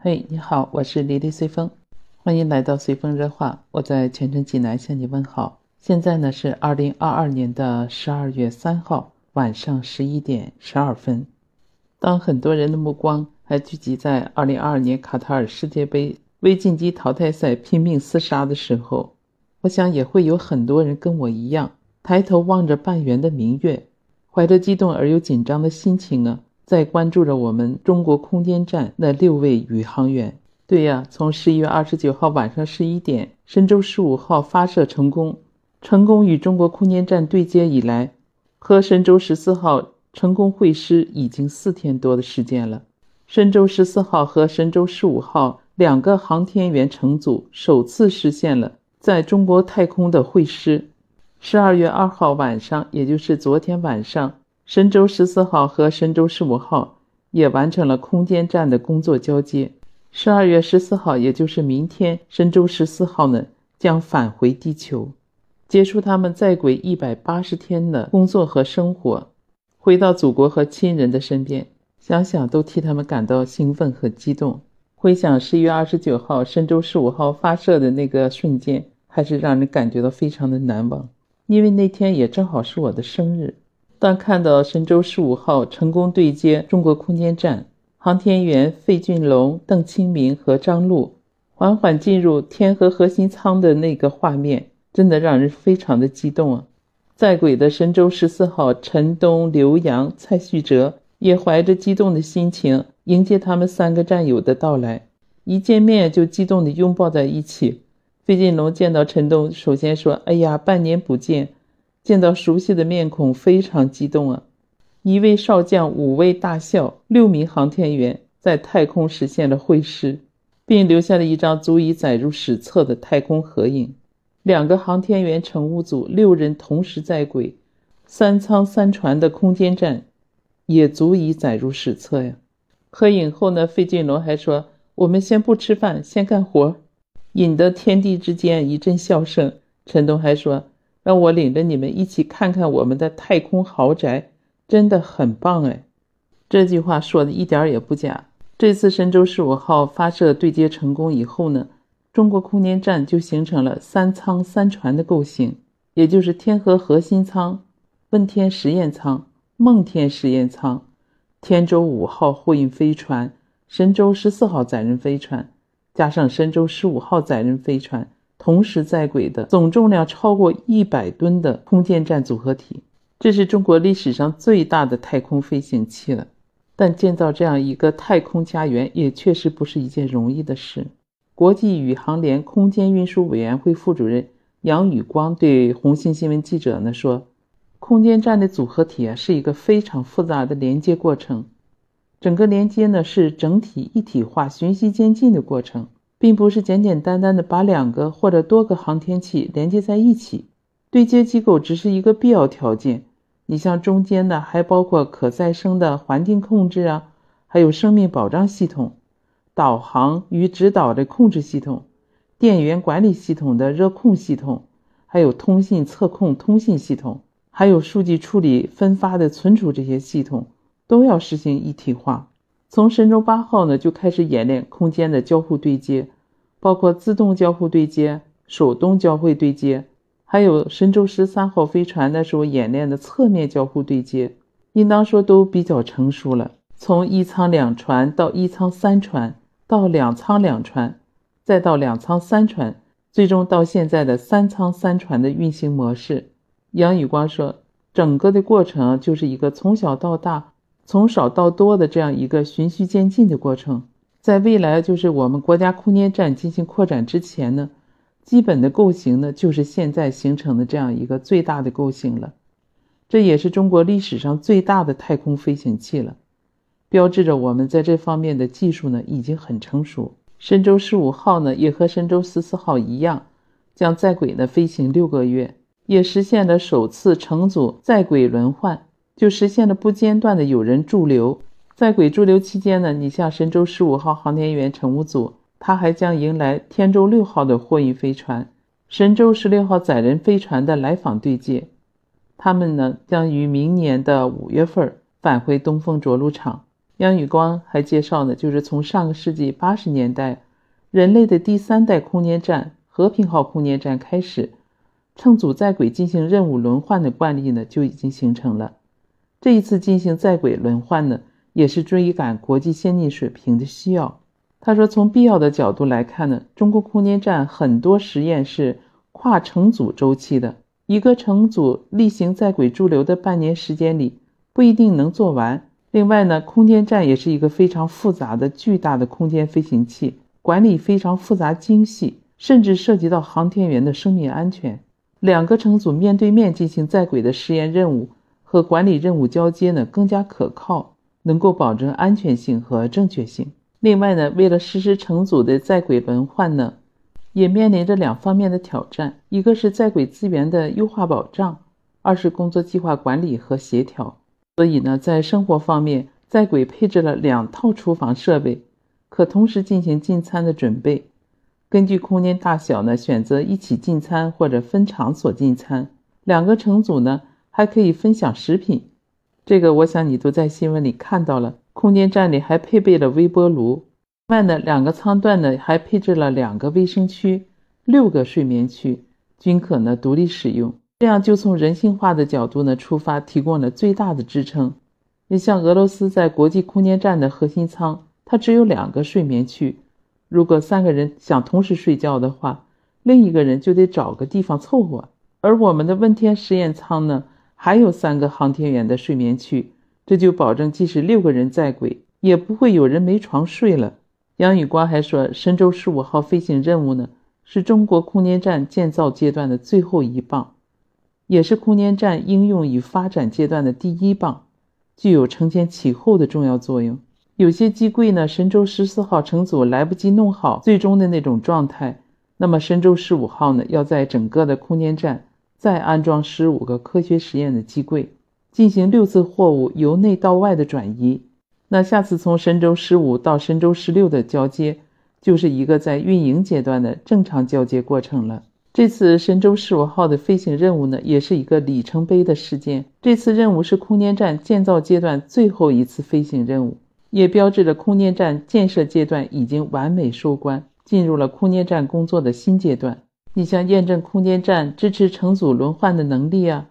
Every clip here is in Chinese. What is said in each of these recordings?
嘿，你好，我是黎丽随风，欢迎来到随风热话。我在全城济南向你问好。现在呢是二零二二年的十二月三号晚上十一点十二分。当很多人的目光还聚集在二零二二年卡塔尔世界杯未晋级淘汰赛拼命厮杀的时候，我想也会有很多人跟我一样，抬头望着半圆的明月，怀着激动而又紧张的心情啊。在关注着我们中国空间站那六位宇航员。对呀，从十一月二十九号晚上十一点，神舟十五号发射成功，成功与中国空间站对接以来，和神舟十四号成功会师已经四天多的时间了。神舟十四号和神舟十五号两个航天员乘组首次实现了在中国太空的会师。十二月二号晚上，也就是昨天晚上。神舟十四号和神舟十五号也完成了空间站的工作交接。十二月十四号，也就是明天，神舟十四号呢将返回地球，结束他们在轨一百八十天的工作和生活，回到祖国和亲人的身边。想想都替他们感到兴奋和激动。回想十一月二十九号神舟十五号发射的那个瞬间，还是让人感觉到非常的难忘，因为那天也正好是我的生日。当看到神舟十五号成功对接中国空间站，航天员费俊龙、邓清明和张璐缓缓进入天河核心舱的那个画面，真的让人非常的激动啊！在轨的神舟十四号陈冬、刘洋、蔡旭哲也怀着激动的心情迎接他们三个战友的到来，一见面就激动地拥抱在一起。费俊龙见到陈冬，首先说：“哎呀，半年不见。”见到熟悉的面孔，非常激动啊！一位少将，五位大校，六名航天员在太空实现了会师，并留下了一张足以载入史册的太空合影。两个航天员乘务组六人同时在轨，三舱三船的空间站也足以载入史册呀！合影后呢，费俊龙还说：“我们先不吃饭，先干活。”引得天地之间一阵笑声。陈东还说。让我领着你们一起看看我们的太空豪宅，真的很棒哎！这句话说的一点也不假。这次神舟十五号发射对接成功以后呢，中国空间站就形成了三舱三船的构型，也就是天河核心舱、问天实验舱、梦天实验舱、天舟五号货运飞船、神舟十四号载人飞船，加上神舟十五号载人飞船。同时在轨的总重量超过一百吨的空间站组合体，这是中国历史上最大的太空飞行器了。但建造这样一个太空家园也确实不是一件容易的事。国际宇航联空间运输委员会副主任杨宇光对红星新闻记者呢说：“空间站的组合体啊是一个非常复杂的连接过程，整个连接呢是整体一体化、循序渐进的过程。”并不是简简单单的把两个或者多个航天器连接在一起，对接机构只是一个必要条件。你像中间的还包括可再生的环境控制啊，还有生命保障系统、导航与指导的控制系统、电源管理系统的热控系统，还有通信测控通信系统，还有数据处理分发的存储这些系统，都要实行一体化。从神舟八号呢就开始演练空间的交互对接，包括自动交互对接、手动交会对接，还有神舟十三号飞船那时候演练的侧面交互对接，应当说都比较成熟了。从一舱两船到一舱三船，到两舱两船，再到两舱三船，最终到现在的三舱三船的运行模式。杨宇光说，整个的过程就是一个从小到大。从少到多的这样一个循序渐进的过程，在未来就是我们国家空间站进行扩展之前呢，基本的构型呢就是现在形成的这样一个最大的构型了，这也是中国历史上最大的太空飞行器了，标志着我们在这方面的技术呢已经很成熟。神舟十五号呢也和神舟十四号一样，将在轨呢飞行六个月，也实现了首次乘组在轨轮换。就实现了不间断的有人驻留，在轨驻留期间呢，你像神舟十五号航天员乘务组，它还将迎来天舟六号的货运飞船、神舟十六号载人飞船的来访对接，他们呢将于明年的五月份返回东风着陆场。杨宇光还介绍呢，就是从上个世纪八十年代，人类的第三代空间站——和平号空间站开始，乘组在轨进行任务轮换的惯例呢就已经形成了。这一次进行在轨轮换呢，也是追赶国际先进水平的需要。他说，从必要的角度来看呢，中国空间站很多实验是跨乘组周期的，一个乘组例行在轨驻留的半年时间里不一定能做完。另外呢，空间站也是一个非常复杂的巨大的空间飞行器，管理非常复杂精细，甚至涉及到航天员的生命安全。两个乘组面对面进行在轨的实验任务和管理任务交接呢，更加可靠，能够保证安全性和正确性。另外呢，为了实施成组的在轨轮换呢，也面临着两方面的挑战：一个是在轨资源的优化保障，二是工作计划管理和协调。所以呢，在生活方面，在轨配置了两套厨房设备，可同时进行进餐的准备。根据空间大小呢，选择一起进餐或者分场所进餐。两个成组呢，还可以分享食品。这个我想你都在新闻里看到了。空间站里还配备了微波炉，另外呢两个舱段呢还配置了两个卫生区、六个睡眠区，均可呢独立使用。这样就从人性化的角度呢出发，提供了最大的支撑。你像俄罗斯在国际空间站的核心舱，它只有两个睡眠区，如果三个人想同时睡觉的话，另一个人就得找个地方凑合。而我们的问天实验舱呢，还有三个航天员的睡眠区。这就保证，即使六个人在轨，也不会有人没床睡了。杨宇光还说，神舟十五号飞行任务呢，是中国空间站建造阶段的最后一棒，也是空间站应用与发展阶段的第一棒，具有承前启后的重要作用。有些机柜呢，神舟十四号乘组来不及弄好最终的那种状态，那么神舟十五号呢，要在整个的空间站再安装十五个科学实验的机柜。进行六次货物由内到外的转移，那下次从神舟十五到神舟十六的交接，就是一个在运营阶段的正常交接过程了。这次神舟十五号的飞行任务呢，也是一个里程碑的事件。这次任务是空间站建造阶段最后一次飞行任务，也标志着空间站建设阶段已经完美收官，进入了空间站工作的新阶段。你像验证空间站支持乘组轮换的能力啊。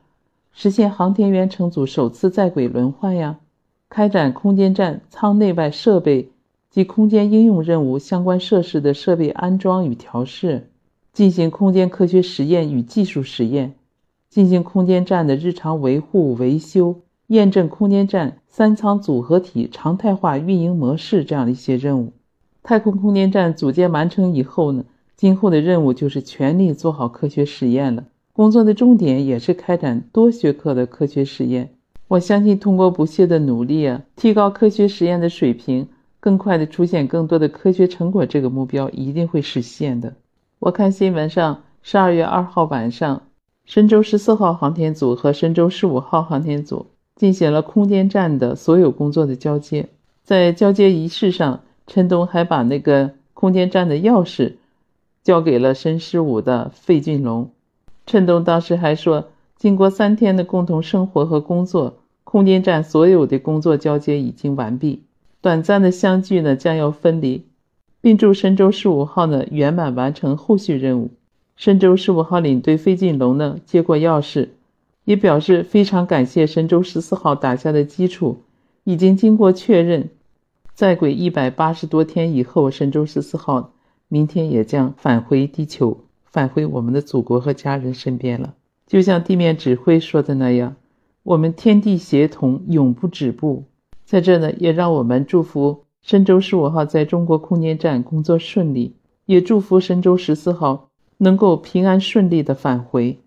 实现航天员乘组首次在轨轮换呀，开展空间站舱内外设备及空间应用任务相关设施的设备安装与调试，进行空间科学实验与技术实验，进行空间站的日常维护维修，验证空间站三舱组合体常态化运营模式这样的一些任务。太空空间站组建完成以后呢，今后的任务就是全力做好科学实验了。工作的重点也是开展多学科的科学实验。我相信，通过不懈的努力啊，提高科学实验的水平，更快的出现更多的科学成果，这个目标一定会实现的。我看新闻上，十二月二号晚上，神舟十四号航天组和神舟十五号航天组进行了空间站的所有工作的交接。在交接仪式上，陈冬还把那个空间站的钥匙交给了神十五的费俊龙。陈东当时还说，经过三天的共同生活和工作，空间站所有的工作交接已经完毕，短暂的相聚呢将要分离，并祝神舟十五号呢圆满完成后续任务。神舟十五号领队费俊龙呢接过钥匙，也表示非常感谢神舟十四号打下的基础，已经经过确认，在轨一百八十多天以后，神舟十四号明天也将返回地球。返回我们的祖国和家人身边了。就像地面指挥说的那样，我们天地协同，永不止步。在这呢，也让我们祝福神舟十五号在中国空间站工作顺利，也祝福神舟十四号能够平安顺利的返回。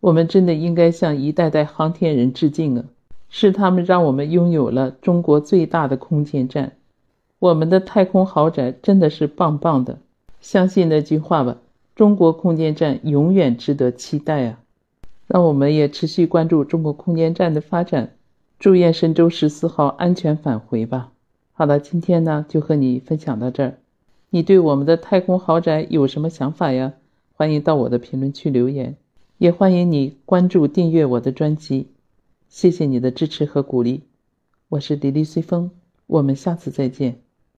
我们真的应该向一代代航天人致敬啊！是他们让我们拥有了中国最大的空间站，我们的太空豪宅真的是棒棒的。相信那句话吧。中国空间站永远值得期待啊！让我们也持续关注中国空间站的发展，祝愿神舟十四号安全返回吧。好了，今天呢就和你分享到这儿。你对我们的太空豪宅有什么想法呀？欢迎到我的评论区留言，也欢迎你关注订阅我的专辑。谢谢你的支持和鼓励，我是迪丽随风。我们下次再见。